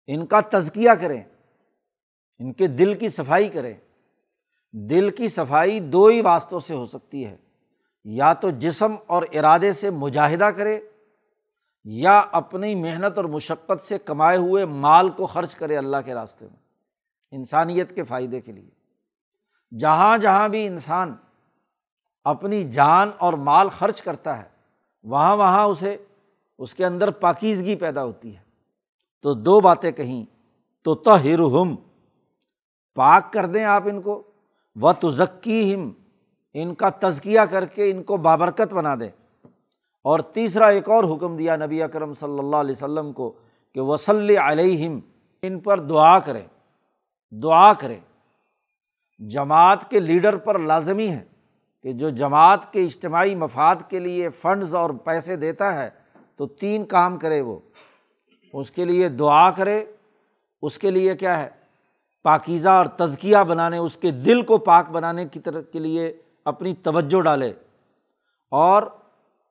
ان کا تزکیہ کریں، ان کے دل کی صفائی کریں۔ دل کی صفائی دو ہی واسطوں سے ہو سکتی ہے۔ یا تو جسم اور ارادے سے مجاہدہ کرے، یا اپنی محنت اور مشقت سے کمائے ہوئے مال کو خرچ کرے اللہ کے راستے میں۔ انسانیت کے فائدے کے لیے۔ جہاں جہاں بھی انسان اپنی جان اور مال خرچ کرتا ہے، وہاں وہاں اسے، اس کے اندر پاکیزگی پیدا ہوتی ہے۔ تو دو باتیں کہیں تو ہم پاک کر دیں آپ ان کو و تو ہم ان کا تزکیہ کر کے ان کو بابرکت بنا دیں۔ اور تیسرا ایک اور حکم دیا نبی اکرم صلی اللہ علیہ وسلم کو کہ وصلی علیہم، ان پر دعا کریں۔ دعا کریں۔ جماعت کے لیڈر پر لازمی ہے کہ جو جماعت کے اجتماعی مفاد کے لیے فنڈز اور پیسے دیتا ہے تو تین کام کرے وہ۔ اس کے لیے دعا کرے۔ اس کے لیے کیا ہے؟ پاکیزہ اور تزکیہ بنانے، اس کے دل کو پاک بنانے کی طرف کے لیے اپنی توجہ ڈالے۔ اور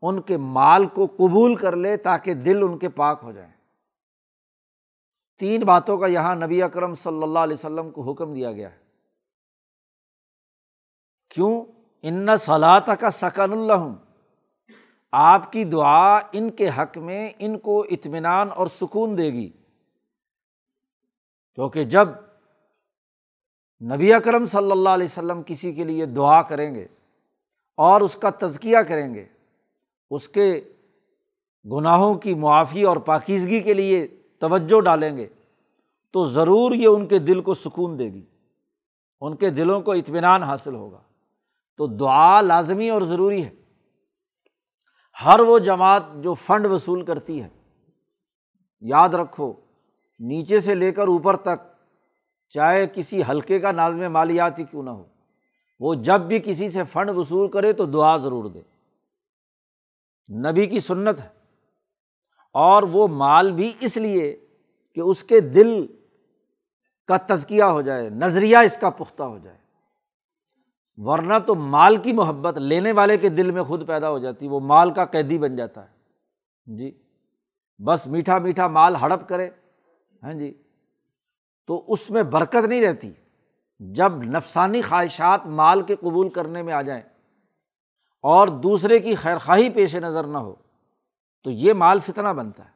ان کے مال کو قبول کر لے تاکہ دل ان کے پاک ہو جائیں تین باتوں کا یہاں نبی اکرم صلی اللہ علیہ وسلم کو حکم دیا گیا ہے۔ کیوں؟ ان صلاح کا سکن اللہ آپ کی دعا ان کے حق میں ان کو اطمینان اور سکون دے گی۔ کیونکہ جب نبی اکرم صلی اللہ علیہ وسلم کسی کے لیے دعا کریں گے اور اس کا تزکیہ کریں گے، اس کے گناہوں کی معافی اور پاکیزگی کے لیے توجہ ڈالیں گے تو ضرور یہ ان کے دل کو سکون دے گی، ان کے دلوں کو اطمینان حاصل ہوگا۔ تو دعا لازمی اور ضروری ہے۔ ہر وہ جماعت جو فنڈ وصول کرتی ہے، یاد رکھو، نیچے سے لے کر اوپر تک، چاہے کسی حلقے کا نازم مالیات ہی کیوں نہ ہو، وہ جب بھی کسی سے فنڈ وصول کرے تو دعا ضرور دے۔ نبی کی سنت ہے۔ اور وہ مال بھی اس لیے کہ اس کے دل کا تزکیہ ہو جائے، نظریہ اس کا پختہ ہو جائے۔ ورنہ تو مال کی محبت لینے والے کے دل میں خود پیدا ہو جاتی، وہ مال کا قیدی بن جاتا ہے۔ جی بس میٹھا میٹھا مال ہڑپ کرے۔ ہاں جی تو اس میں برکت نہیں رہتی۔ جب نفسانی خواہشات مال کے قبول کرنے میں آ جائیں اور دوسرے کی خیر خواہی پیش نظر نہ ہو تو یہ مال فتنا بنتا ہے۔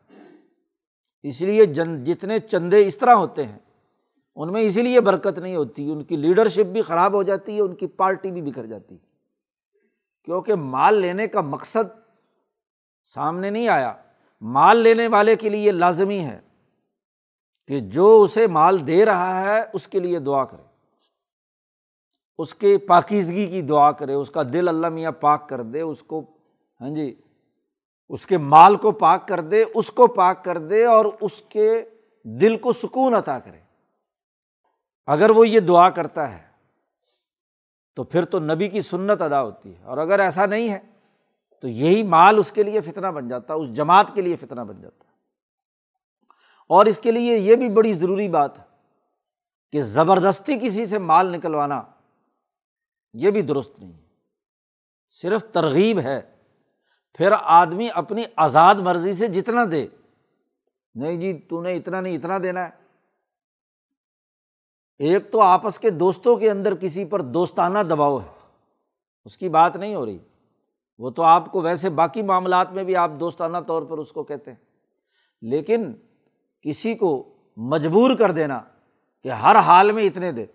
اس لیے جن، جتنے چندے اس طرح ہوتے ہیں، ان میں اسی لیے برکت نہیں ہوتی، ان کی لیڈرشپ بھی خراب ہو جاتی ہے، ان کی پارٹی بھی بکھر جاتی ہے۔ کیونکہ مال لینے کا مقصد سامنے نہیں آیا۔ مال لینے والے کے لیے لازمی ہے کہ جو اسے مال دے رہا ہے، اس کے لیے دعا کرے۔ اس کے پاکیزگی کی دعا کرے، اس کا دل اللہ میاں پاک کر دے، اس کو ہاں جی اس کے مال کو پاک کر دے، اس کو پاک کر دے اور اس کے دل کو سکون عطا کرے۔ اگر وہ یہ دعا کرتا ہے، تو پھر تو نبی کی سنت ادا ہوتی ہے۔ اور اگر ایسا نہیں ہے، تو یہی مال اس کے لیے فتنا بن جاتا ہے اس جماعت کے لیے فتنا بن جاتا۔ اور اس کے لیے یہ بھی بڑی ضروری بات ہے کہ زبردستی کسی سے مال نکلوانا یہ بھی درست نہیں صرف ترغیب ہے۔ پھر آدمی اپنی آزاد مرضی سے جتنا دے۔ نہیں جی تو نے اتنا نہیں، اتنا دینا ہے۔ ایک تو آپس کے دوستوں کے اندر کسی پر دوستانہ دباؤ ہے۔ اس کی بات نہیں ہو رہی۔ وہ تو آپ کو ویسے باقی معاملات میں بھی آپ دوستانہ طور پر اس کو کہتے ہیں۔ لیکن کسی کو مجبور کر دینا کہ ہر حال میں اتنے دے۔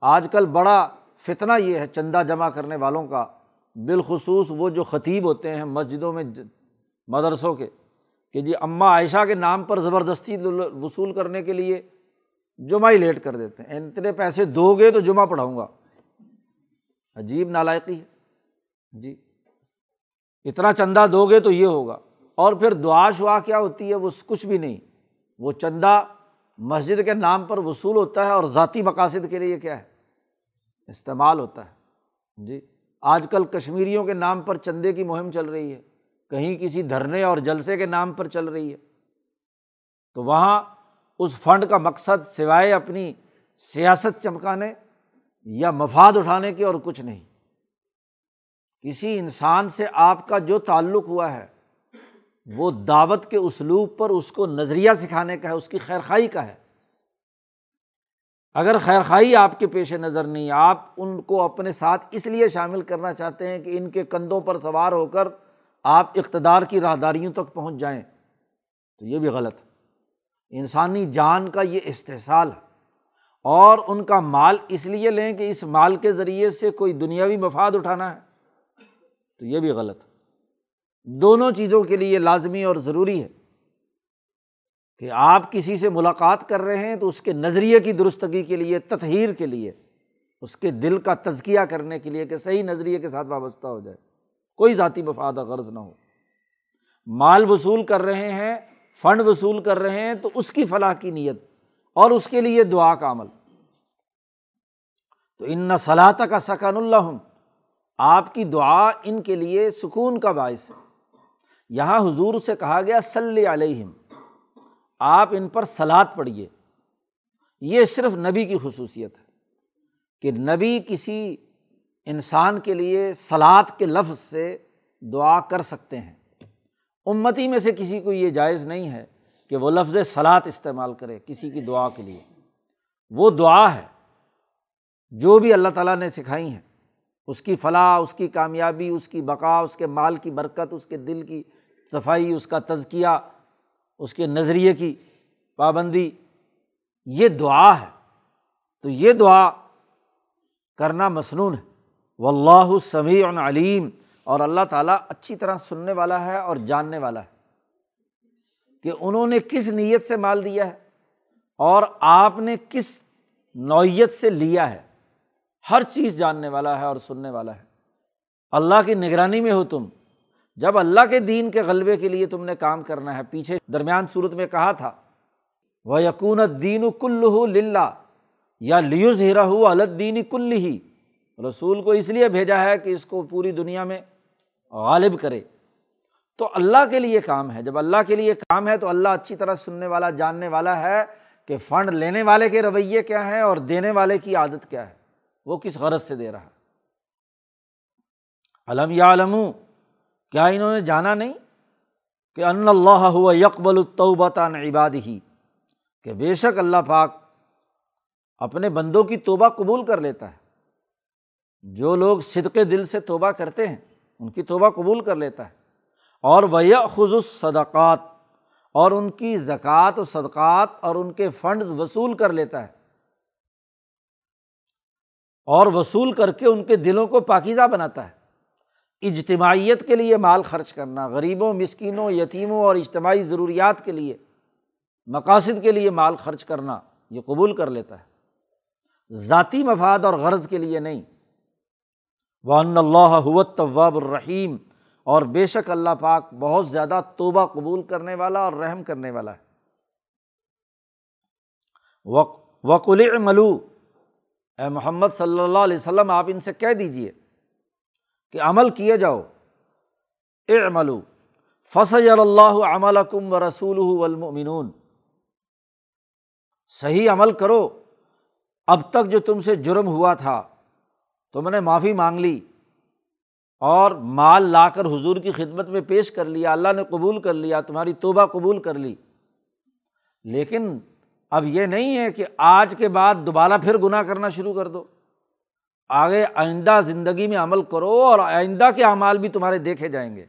آج کل بڑا فتنہ یہ ہے چندہ جمع کرنے والوں کا۔ بالخصوص وہ جو خطیب ہوتے ہیں مسجدوں میں مدرسوں کے، کہ جی اماں عائشہ کے نام پر زبردستی وصول کرنے کے لیے جمعہ ہی لیٹ کر دیتے ہیں۔ اتنے پیسے دو گے تو جمعہ پڑھاؤں گا۔ عجیب نالائقی ہے۔ جی۔ اتنا چندہ دو گے تو یہ ہوگا۔ اور پھر دعا شعا کیا ہوتی ہے؟ وہ کچھ بھی نہیں۔ وہ چندہ مسجد کے نام پر وصول ہوتا ہے اور ذاتی مقاصد کے لیے کیا ہے؟ استعمال ہوتا ہے۔ جی۔ آج کل کشمیریوں کے نام پر چندے کی مہم چل رہی ہے۔ کہیں کسی دھرنے اور جلسے کے نام پر چل رہی ہے۔ تو وہاں اس فنڈ کا مقصد سوائے اپنی سیاست چمکانے یا مفاد اٹھانے کی اور کچھ نہیں۔ کسی انسان سے آپ کا جو تعلق ہوا ہے، وہ دعوت کے اسلوب پر اس کو نظریہ سکھانے کا ہے، اس کی خیرخائی کا ہے۔ اگر خیرخائی آپ کے پیش نظر نہیں، آپ ان کو اپنے ساتھ اس لیے شامل کرنا چاہتے ہیں کہ ان کے کندھوں پر سوار ہو کر آپ اقتدار کی راہداریوں تک پہنچ جائیں۔ تو یہ بھی غلط۔ ہے انسانی جان کا یہ استحصال ہے۔ اور ان کا مال اس لیے لیں کہ اس مال کے ذریعے سے کوئی دنیاوی مفاد اٹھانا ہے۔ تو یہ بھی غلط۔ دونوں چیزوں کے لیے لازمی اور ضروری ہے۔ کہ آپ کسی سے ملاقات کر رہے ہیں تو اس کے نظریے کی درستگی کے لیے، تطہیر کے لیے، اس کے دل کا تزکیہ کرنے کے لیے کہ صحیح نظریے کے ساتھ وابستہ ہو جائے۔ کوئی ذاتی مفاد غرض نہ ہو۔ مال وصول کر رہے ہیں، فنڈ وصول کر رہے ہیں، تو اس کی فلاح کی نیت اور اس کے لیے دعا کا عمل۔ تو ان صلاح کا سکن اللہ آپ کی دعا ان کے لیے سکون کا باعث ہے۔ یہاں حضور سے کہا گیا، صلی علیہم۔ آپ ان پر سلاد پڑھیے۔ یہ صرف نبی کی خصوصیت ہے کہ نبی کسی انسان کے لیے سلاد کے لفظ سے دعا کر سکتے ہیں۔ امتی میں سے کسی کو یہ جائز نہیں ہے کہ وہ لفظ سلاد استعمال کرے کسی کی دعا کے لیے۔ وہ دعا ہے۔ جو بھی اللہ تعالیٰ نے سکھائی ہیں۔ اس کی فلاح، اس کی کامیابی، اس کی بقا، اس کے مال کی برکت، اس کے دل کی صفائی، اس کا تزکیہ اس کے نظریے کی پابندی، یہ دعا ہے۔ تو یہ دعا کرنا مصنون ہے۔ و اللہ سمیع علیم۔ اور اللہ تعالیٰ اچھی طرح سننے والا ہے اور جاننے والا ہے کہ انہوں نے کس نیت سے مال دیا ہے اور آپ نے کس نوعیت سے لیا ہے۔ ہر چیز جاننے والا ہے اور سننے والا ہے۔ اللہ کی نگرانی میں ہو تم۔ جب اللہ کے دین کے غلبے کے لیے تم نے کام کرنا ہے، پیچھے درمیان صورت میں کہا تھا وہ یقون دین کل للہ یا لیوز ہیرا ہو الدین کل ہی رسول کو اس لیے بھیجا ہے کہ اس کو پوری دنیا میں غالب کرے۔ تو اللہ کے لیے کام ہے، جب اللہ کے لیے کام ہے تو اللہ اچھی طرح سننے والا، جاننے والا ہے کہ فنڈ لینے والے کے رویے کیا ہیں اور دینے والے کی عادت کیا ہے۔ وہ کس غرض سے دے رہا علم یا علم کیا انہوں نے جانا نہیں کہ ان اللہ ہوا یکبل التوبۃ عباد ہی کہ بے شک اللہ پاک اپنے بندوں کی توبہ قبول کر لیتا ہے۔ جو لوگ صدقے دل سے توبہ کرتے ہیں، ان کی توبہ قبول کر لیتا ہے۔ اور وہ خصوص صدقات اور ان کی زکوٰۃ و صدقات اور ان کے فنڈز وصول کر لیتا ہے۔ اور وصول کر کے ان کے دلوں کو پاکیزہ بناتا ہے۔ اجتماعیت کے لیے مال خرچ کرنا، غریبوں، مسکینوں، یتیموں اور اجتماعی ضروریات کے لیے مقاصد کے لیے مال خرچ کرنا، یہ قبول کر لیتا ہے۔ ذاتی مفاد اور غرض کے لیے نہیں۔ وہ اللہ طواب الرحیم اور بے شک اللہ پاک بہت زیادہ توبہ قبول کرنے والا اور رحم کرنے والا ہے۔ وکل ملو اے محمد صلی اللہ علیہ وسلم، آپ ان سے کہہ دیجیے کہ عمل کیے جاؤ۔ اے عملو فص اللہ عمل کم و رسول المنون صحیح عمل کرو۔ اب تک جو تم سے جرم ہوا تھا، تم نے معافی مانگ لی اور مال لا کر حضور کی خدمت میں پیش کر لیا۔ اللہ نے قبول کر لیا، تمہاری توبہ قبول کر لی۔ لیکن اب یہ نہیں ہے کہ آج کے بعد دوبارہ پھر گناہ کرنا شروع کر دو۔ آگے آئندہ زندگی میں عمل کرو اور آئندہ کے اعمال بھی تمہارے دیکھے جائیں گے۔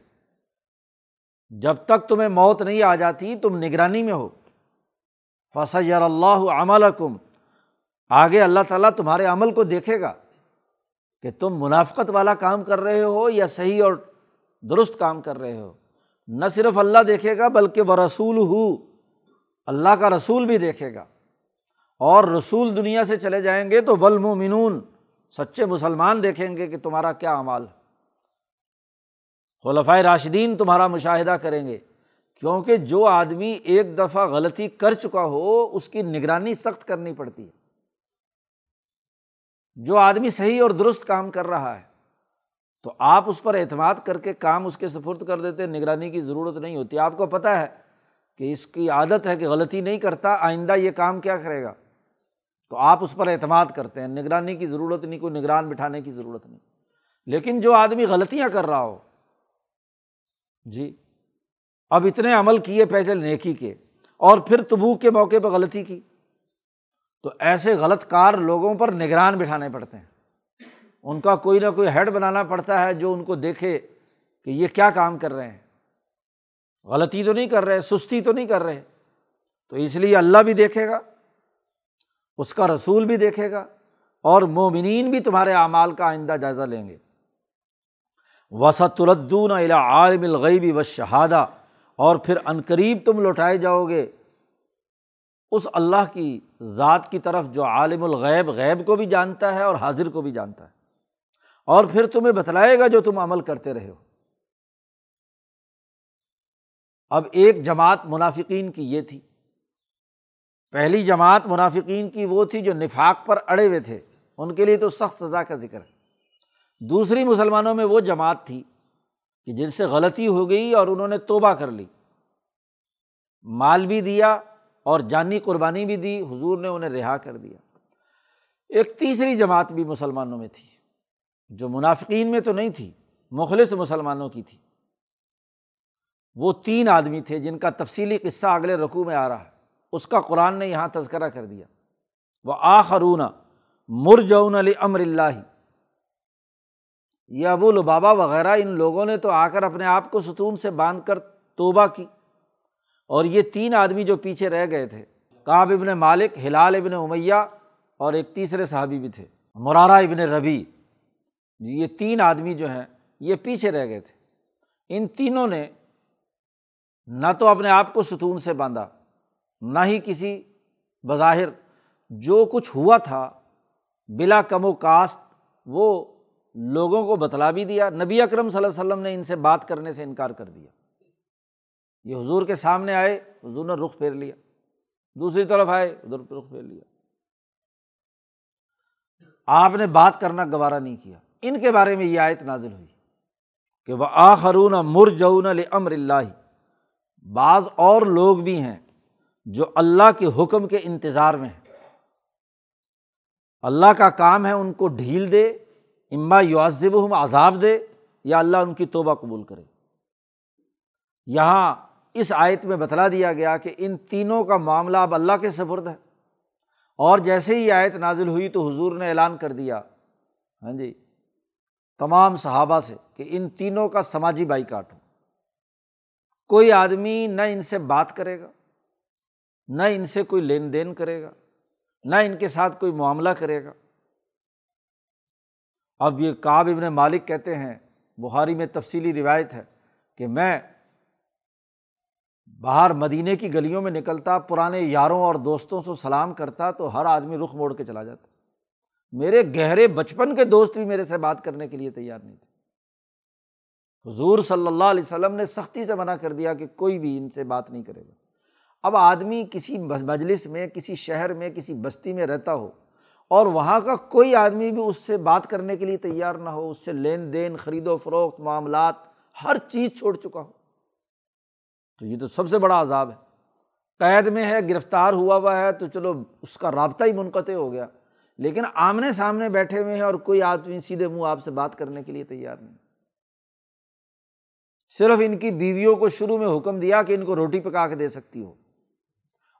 جب تک تمہیں موت نہیں آ جاتی، تم نگرانی میں ہو۔ فصر اللہ عمل کم آگے اللہ تعالیٰ تمہارے عمل کو دیکھے گا کہ تم منافقت والا کام کر رہے ہو یا صحیح اور درست کام کر رہے ہو۔ نہ صرف اللہ دیکھے گا، بلکہ وہ رسول ہو اللہ کا رسول بھی دیکھے گا۔ اور رسول دنیا سے چلے جائیں گے تو ولمنون سچے مسلمان دیکھیں گے کہ تمہارا کیا اعمال ہے۔ خلفۂ راشدین تمہارا مشاہدہ کریں گے، کیونکہ جو آدمی ایک دفعہ غلطی کر چکا ہو، اس کی نگرانی سخت کرنی پڑتی ہے۔ جو آدمی صحیح اور درست کام کر رہا ہے، تو آپ اس پر اعتماد کر کے کام اس کے سفرد کر دیتے، نگرانی کی ضرورت نہیں ہوتی۔ آپ کو پتہ ہے کہ اس کی عادت ہے کہ غلطی نہیں کرتا، آئندہ یہ کام کیا کرے گا؟ تو آپ اس پر اعتماد کرتے ہیں، نگرانی کی ضرورت نہیں، کوئی نگران بٹھانے کی ضرورت نہیں۔ لیکن جو آدمی غلطیاں کر رہا ہو جی اب اتنے عمل کیے پہلے نیکی کے اور پھر تبو کے موقع پہ غلطی کی، تو ایسے غلط کار لوگوں پر نگران بٹھانے پڑتے ہیں۔ ان کا کوئی نہ کوئی ہیڈ بنانا پڑتا ہے جو ان کو دیکھے کہ یہ کیا کام کر رہے ہیں۔ غلطی تو نہیں کر رہے، سستی تو نہیں کر رہے، تو اس لیے اللہ بھی دیکھے گا۔ اس کا رسول بھی دیکھے گا اور مومنین بھی تمہارے اعمال کا آئندہ جائزہ لیں گے۔ وسط الدون عالم الغیبی و شہادہ اور پھر عنقریب تم لوٹائے جاؤ گے۔ اس اللہ کی ذات کی طرف جو عالم الغیب، غیب کو بھی جانتا ہے اور حاضر کو بھی جانتا ہے۔ اور پھر تمہیں بتلائے گا جو تم عمل کرتے رہے ہو۔ اب ایک جماعت منافقین کی یہ تھی۔ پہلی جماعت منافقین کی وہ تھی جو نفاق پر اڑے ہوئے تھے، ان کے لیے تو سخت سزا کا ذکر ہے۔ دوسری مسلمانوں میں وہ جماعت تھی کہ جن سے غلطی ہو گئی اور انہوں نے توبہ کر لی۔ مال بھی دیا اور جانی قربانی بھی دی، حضور نے انہیں رہا کر دیا۔ ایک تیسری جماعت بھی مسلمانوں میں تھی، جو منافقین میں تو نہیں تھی، مخلص مسلمانوں کی تھی۔ وہ تین آدمی تھے جن کا تفصیلی قصہ اگلے رقوع میں آ رہا ہے۔ اس کا قرآن نے یہاں تذکرہ کر دیا۔ وہ آخرون مرجون علی امر اللہ۔ یہ ابو البابا وغیرہ ان لوگوں نے تو آ کر اپنے آپ کو ستون سے باندھ کر توبہ کی۔ اور یہ تین آدمی جو پیچھے رہ گئے تھے کاب ابن مالک، ہلال ابن امیہ اور ایک تیسرے صحابی بھی تھے، مرارہ ابن ربی جی، یہ تین آدمی جو ہیں، یہ پیچھے رہ گئے تھے۔ ان تینوں نے نہ تو اپنے آپ کو ستون سے باندھا۔ نہ ہی کسی بظاہر جو کچھ ہوا تھا، بلا کم و کاسٹ وہ لوگوں کو بتلا بھی دیا۔ نبی اکرم صلی اللہ علیہ وسلم نے ان سے بات کرنے سے انکار کر دیا۔ یہ حضور کے سامنے آئے، حضور نے رخ پھیر لیا۔ دوسری طرف آئے ادھر رخ پھیر لیا۔ آپ نے بات کرنا گوارا نہیں کیا۔ ان کے بارے میں یہ آیت نازل ہوئی کہ وہ آخرون مرجون امر اللہ۔ بعض اور لوگ بھی ہیں جو اللہ کے حکم کے انتظار میں ہیں۔ اللہ کا کام ہے ان کو ڈھیل دے، اما یعذب ہم عذاب دے، یا اللہ ان کی توبہ قبول کرے۔ یہاں اس آیت میں بتلا دیا گیا کہ ان تینوں کا معاملہ اب اللہ کے سفرد ہے۔ اور جیسے ہی آیت نازل ہوئی تو حضور نے اعلان کر دیا۔ ہاں جی تمام صحابہ سے کہ ان تینوں کا سماجی بائی کاٹ ہو۔ کوئی آدمی نہ ان سے بات کرے گا۔ نہ ان سے کوئی لین دین کرے گا، نہ ان کے ساتھ کوئی معاملہ کرے گا۔ اب یہ کاب ابن مالک کہتے ہیں، بخاری میں تفصیلی روایت ہے کہ میں باہر مدینے کی گلیوں میں نکلتا، پرانے یاروں اور دوستوں سے سلام کرتا تو ہر آدمی رخ موڑ کے چلا جاتا۔ میرے گہرے بچپن کے دوست بھی میرے سے بات کرنے کے لیے تیار نہیں تھے۔ حضور صلی اللہ علیہ وسلم نے سختی سے منع کر دیا کہ کوئی بھی ان سے بات نہیں کرے گا۔ اب آدمی کسی مجلس میں، کسی شہر میں، کسی بستی میں رہتا ہو اور وہاں کا کوئی آدمی بھی اس سے بات کرنے کے لیے تیار نہ ہو، اس سے لین دین، خرید و فروخت، معاملات، ہر چیز چھوڑ چکا ہو۔ تو یہ تو سب سے بڑا عذاب ہے۔ قید میں ہے، گرفتار ہوا ہوا ہے، تو چلو اس کا رابطہ ہی منقطع ہو گیا۔ لیکن آمنے سامنے بیٹھے ہوئے ہیں اور کوئی آدمی سیدھے منہ آپ سے بات کرنے کے لیے تیار نہیں۔ صرف ان کی بیویوں کو شروع میں حکم دیا کہ ان کو روٹی پکا کے دے سکتی ہو۔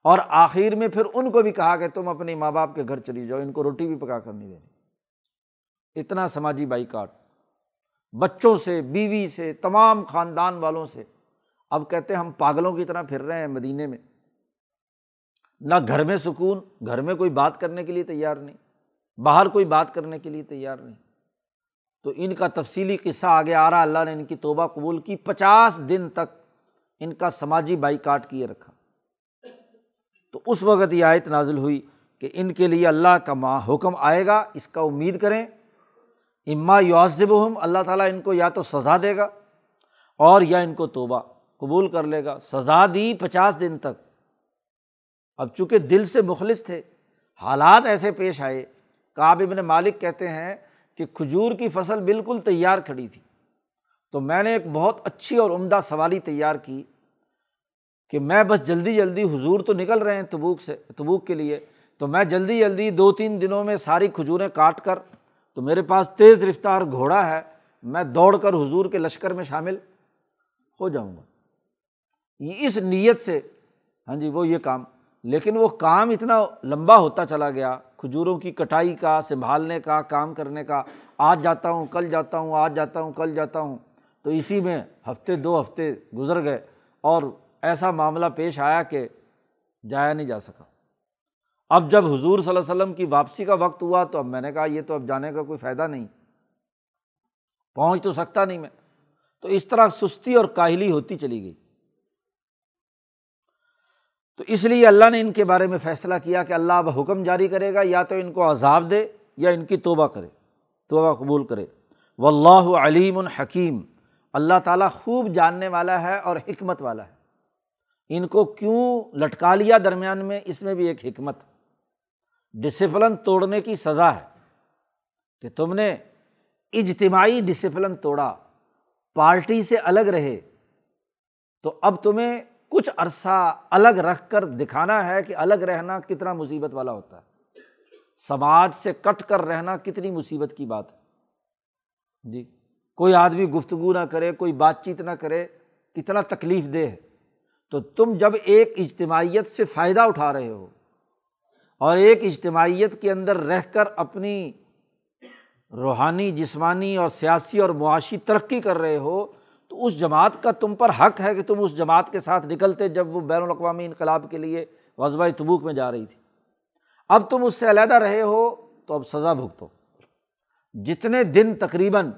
اور آخر میں پھر ان کو بھی کہا کہ تم اپنے ماں باپ کے گھر چلی جاؤ، ان کو روٹی بھی پکا کر نہیں دینی۔ اتنا سماجی بائی کاٹ بچوں سے، بیوی سے، تمام خاندان والوں سے۔ اب کہتے ہیں ہم پاگلوں کی طرح پھر رہے ہیں مدینے میں۔ نہ گھر میں سکون، گھر میں کوئی بات کرنے کے لیے تیار نہیں۔ باہر کوئی بات کرنے کے لیے تیار نہیں۔ تو ان کا تفصیلی قصہ آگے آ رہا اللہ نے ان کی توبہ قبول کی۔ پچاس دن تک ان کا سماجی بائی کاٹ کیے رکھا۔ تو اس وقت یہ آیت نازل ہوئی کہ ان کے لیے اللہ کا ماں حکم آئے گا، اس کا امید کریں۔ اما یوزب ہم اللہ تعالیٰ ان کو یا تو سزا دے گا اور یا ان کو توبہ قبول کر لے گا۔ سزا دی پچاس دن تک۔ اب چونکہ دل سے مخلص تھے، حالات ایسے پیش آئے۔ کاب ابن مالک کہتے ہیں کہ کھجور کی فصل بالکل تیار کھڑی تھی۔ تو میں نے ایک بہت اچھی اور عمدہ سوالی تیار کی۔ کہ میں بس جلدی جلدی حضور تو نکل رہے ہیں تبوک سے، تبوک کے لیے، تو میں جلدی جلدی دو تین دنوں میں ساری کھجوریں کاٹ کر، تو میرے پاس تیز رفتار گھوڑا ہے، میں دوڑ کر حضور کے لشکر میں شامل ہو جاؤں گا۔ یہ اس نیت سے ہاں جی وہ یہ کام۔ لیکن وہ کام اتنا لمبا ہوتا چلا گیا، کھجوروں کی کٹائی کا، سنبھالنے کا، کام کرنے کا۔ آج جاتا ہوں، کل جاتا ہوں، آج جاتا ہوں، کل جاتا ہوں۔ تو اسی میں ہفتے دو ہفتے گزر گئے اور ایسا معاملہ پیش آیا کہ جایا نہیں جا سکا۔ اب جب حضور صلی اللہ علیہ وسلم کی واپسی کا وقت ہوا تو اب میں نے کہا یہ تو اب جانے کا کوئی فائدہ نہیں۔ پہنچ تو سکتا نہیں میں۔ تو اس طرح سستی اور کاہلی ہوتی چلی گئی۔ تو اس لیے اللہ نے ان کے بارے میں فیصلہ کیا کہ اللہ اب حکم جاری کرے گا، یا تو ان کو عذاب دے یا ان کی توبہ کرے، توبہ قبول کرے۔ و اللہ علیم الحکیم اللہ تعالیٰ خوب جاننے والا ہے اور حکمت والا ہے۔ ان کو کیوں لٹکا لیا درمیان میں؟ اس میں بھی ایک حکمت ڈسپلن توڑنے کی سزا ہے کہ تم نے اجتماعی ڈسپلن توڑا، پارٹی سے الگ رہے، تو اب تمہیں کچھ عرصہ الگ رکھ کر دکھانا ہے کہ الگ رہنا کتنا مصیبت والا ہوتا ہے۔ سماج سے کٹ کر رہنا کتنی مصیبت کی بات ہے۔ جی کوئی آدمی گفتگو نہ کرے، کوئی بات چیت نہ کرے، کتنا تکلیف دہ ہے۔ تو تم جب ایک اجتماعیت سے فائدہ اٹھا رہے ہو اور ایک اجتماعیت کے اندر رہ کر اپنی روحانی، جسمانی اور سیاسی اور معاشی ترقی کر رہے ہو، تو اس جماعت کا تم پر حق ہے کہ تم اس جماعت کے ساتھ نکلتے جب وہ بین الاقوامی انقلاب کے لیے وضبۂ تبوک میں جا رہی تھی۔ اب تم اس سے علیحدہ رہے ہو، تو اب سزا بھگتو۔ جتنے دن تقریباً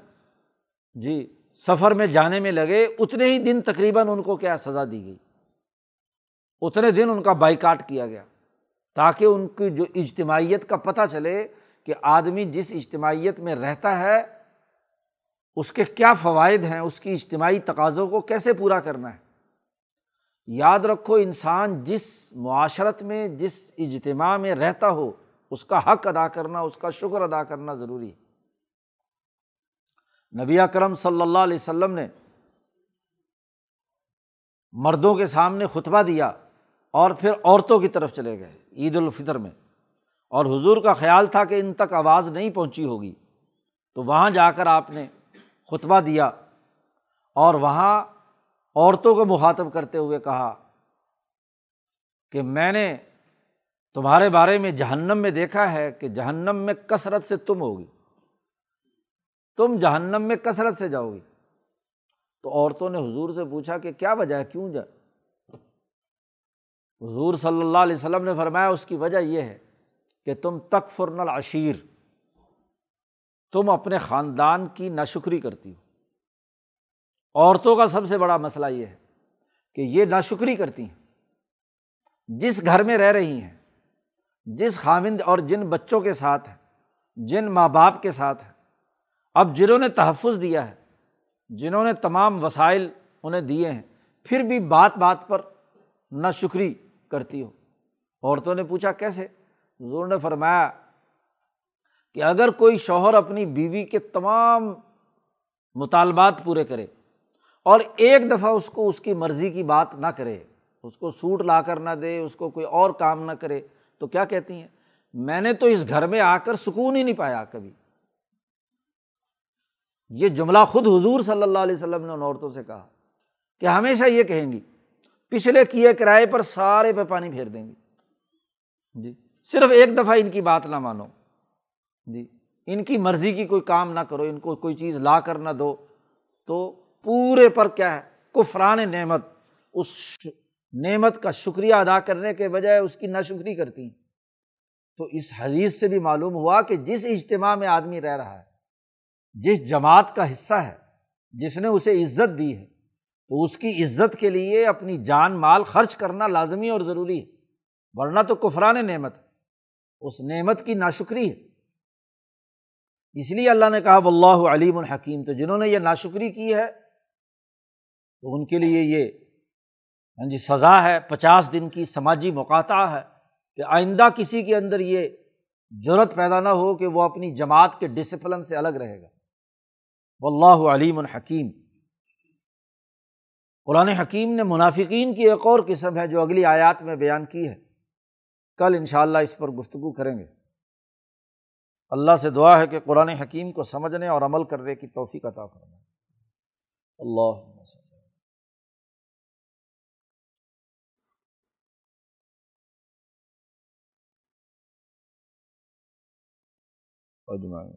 جی سفر میں جانے میں لگے، اتنے ہی دن تقریباً ان کو کیا سزا دی گئی۔ اتنے دن ان کا بائیکاٹ کیا گیا تاکہ ان کی جو اجتماعیت کا پتہ چلے کہ آدمی جس اجتماعیت میں رہتا ہے، اس کے کیا فوائد ہیں، اس کی اجتماعی تقاضوں کو کیسے پورا کرنا ہے۔ یاد رکھو، انسان جس معاشرت میں، جس اجتماع میں رہتا ہو، اس کا حق ادا کرنا، اس کا شکر ادا کرنا ضروری ہے۔ نبی اکرم صلی اللہ علیہ وسلم نے مردوں کے سامنے خطبہ دیا اور پھر عورتوں کی طرف چلے گئے عید الفطر میں۔ اور حضور کا خیال تھا کہ ان تک آواز نہیں پہنچی ہوگی۔ تو وہاں جا کر آپ نے خطبہ دیا اور وہاں عورتوں کو مخاطب کرتے ہوئے کہا کہ میں نے تمہارے بارے میں جہنم میں دیکھا ہے کہ جہنم میں کثرت سے تم ہوگی۔ تم جہنم میں کثرت سے جاؤ گی تو عورتوں نے حضور سے پوچھا کہ کیا وجہ ہے؟ کیوں جا حضور صلی اللہ علیہ وسلم نے فرمایا، اس کی وجہ یہ ہے کہ تم تک فرن العشیر، تم اپنے خاندان کی ناشکری کرتی ہو۔ عورتوں کا سب سے بڑا مسئلہ یہ ہے کہ یہ ناشکری کرتی ہیں۔ جس گھر میں رہ رہی ہیں، جس خامند اور جن بچوں کے ساتھ ہیں، جن ماں باپ کے ساتھ ہیں۔ اب جنہوں نے تحفظ دیا ہے، جنہوں نے تمام وسائل انہیں دیے ہیں، پھر بھی بات بات پر ناشکری کرتی ہو۔ عورتوں نے پوچھا، کیسے؟ حضور نے فرمایا کہ اگر کوئی شوہر اپنی بیوی کے تمام مطالبات پورے کرے اور ایک دفعہ اس کو اس کی مرضی کی بات نہ کرے، اس کو سوٹ لا کر نہ دے، اس کو کوئی اور کام نہ کرے، تو کیا کہتی ہیں؟ میں نے تو اس گھر میں آ کر سکون ہی نہیں پایا کبھی۔ یہ جملہ خود حضور صلی اللہ علیہ وسلم نے ان عورتوں سے کہا کہ ہمیشہ یہ کہیں گی پچھلے کیے کرائے پر سارے پہ پانی پھیر دیں گی جی صرف ایک دفعہ ان کی بات نہ مانو۔ جی ان کی مرضی کی کوئی کام نہ کرو، ان کو کوئی چیز لا کر نہ دو۔ تو پورے پر کیا ہے؟ کفران نعمت۔ اس نعمت کا شکریہ ادا کرنے کے بجائے اس کی ناشکری کرتی ہیں۔ تو اس حدیث سے بھی معلوم ہوا کہ جس اجتماع میں آدمی رہ رہا ہے، جس جماعت کا حصہ ہے، جس نے اسے عزت دی ہے تو اس کی عزت کے لیے اپنی جان مال خرچ کرنا لازمی اور ضروری ہے، ورنہ تو کفران نعمت اس نعمت کی ناشکری ہے۔ اس لیے اللہ نے کہا بلّہ علیم الحکیم تو جنہوں نے یہ ناشکری کی ہے، تو ان کے لیے یہ ہاں جی سزا ہے، پچاس دن کی سماجی مقاطع ہے کہ آئندہ کسی کے اندر یہ ضرورت پیدا نہ ہو کہ وہ اپنی جماعت کے ڈسپلن سے الگ رہے گا۔ اللہ علیم الحکیم قرآن حکیم نے منافقین کی ایک اور قسم ہے جو اگلی آیات میں بیان کی ہے۔ کل ان شاء اللہ اس پر گفتگو کریں گے۔ اللہ سے دعا ہے کہ قرآن حکیم کو سمجھنے اور عمل کرنے کی توفیق عطا فرمائے۔ اللہ اجمائن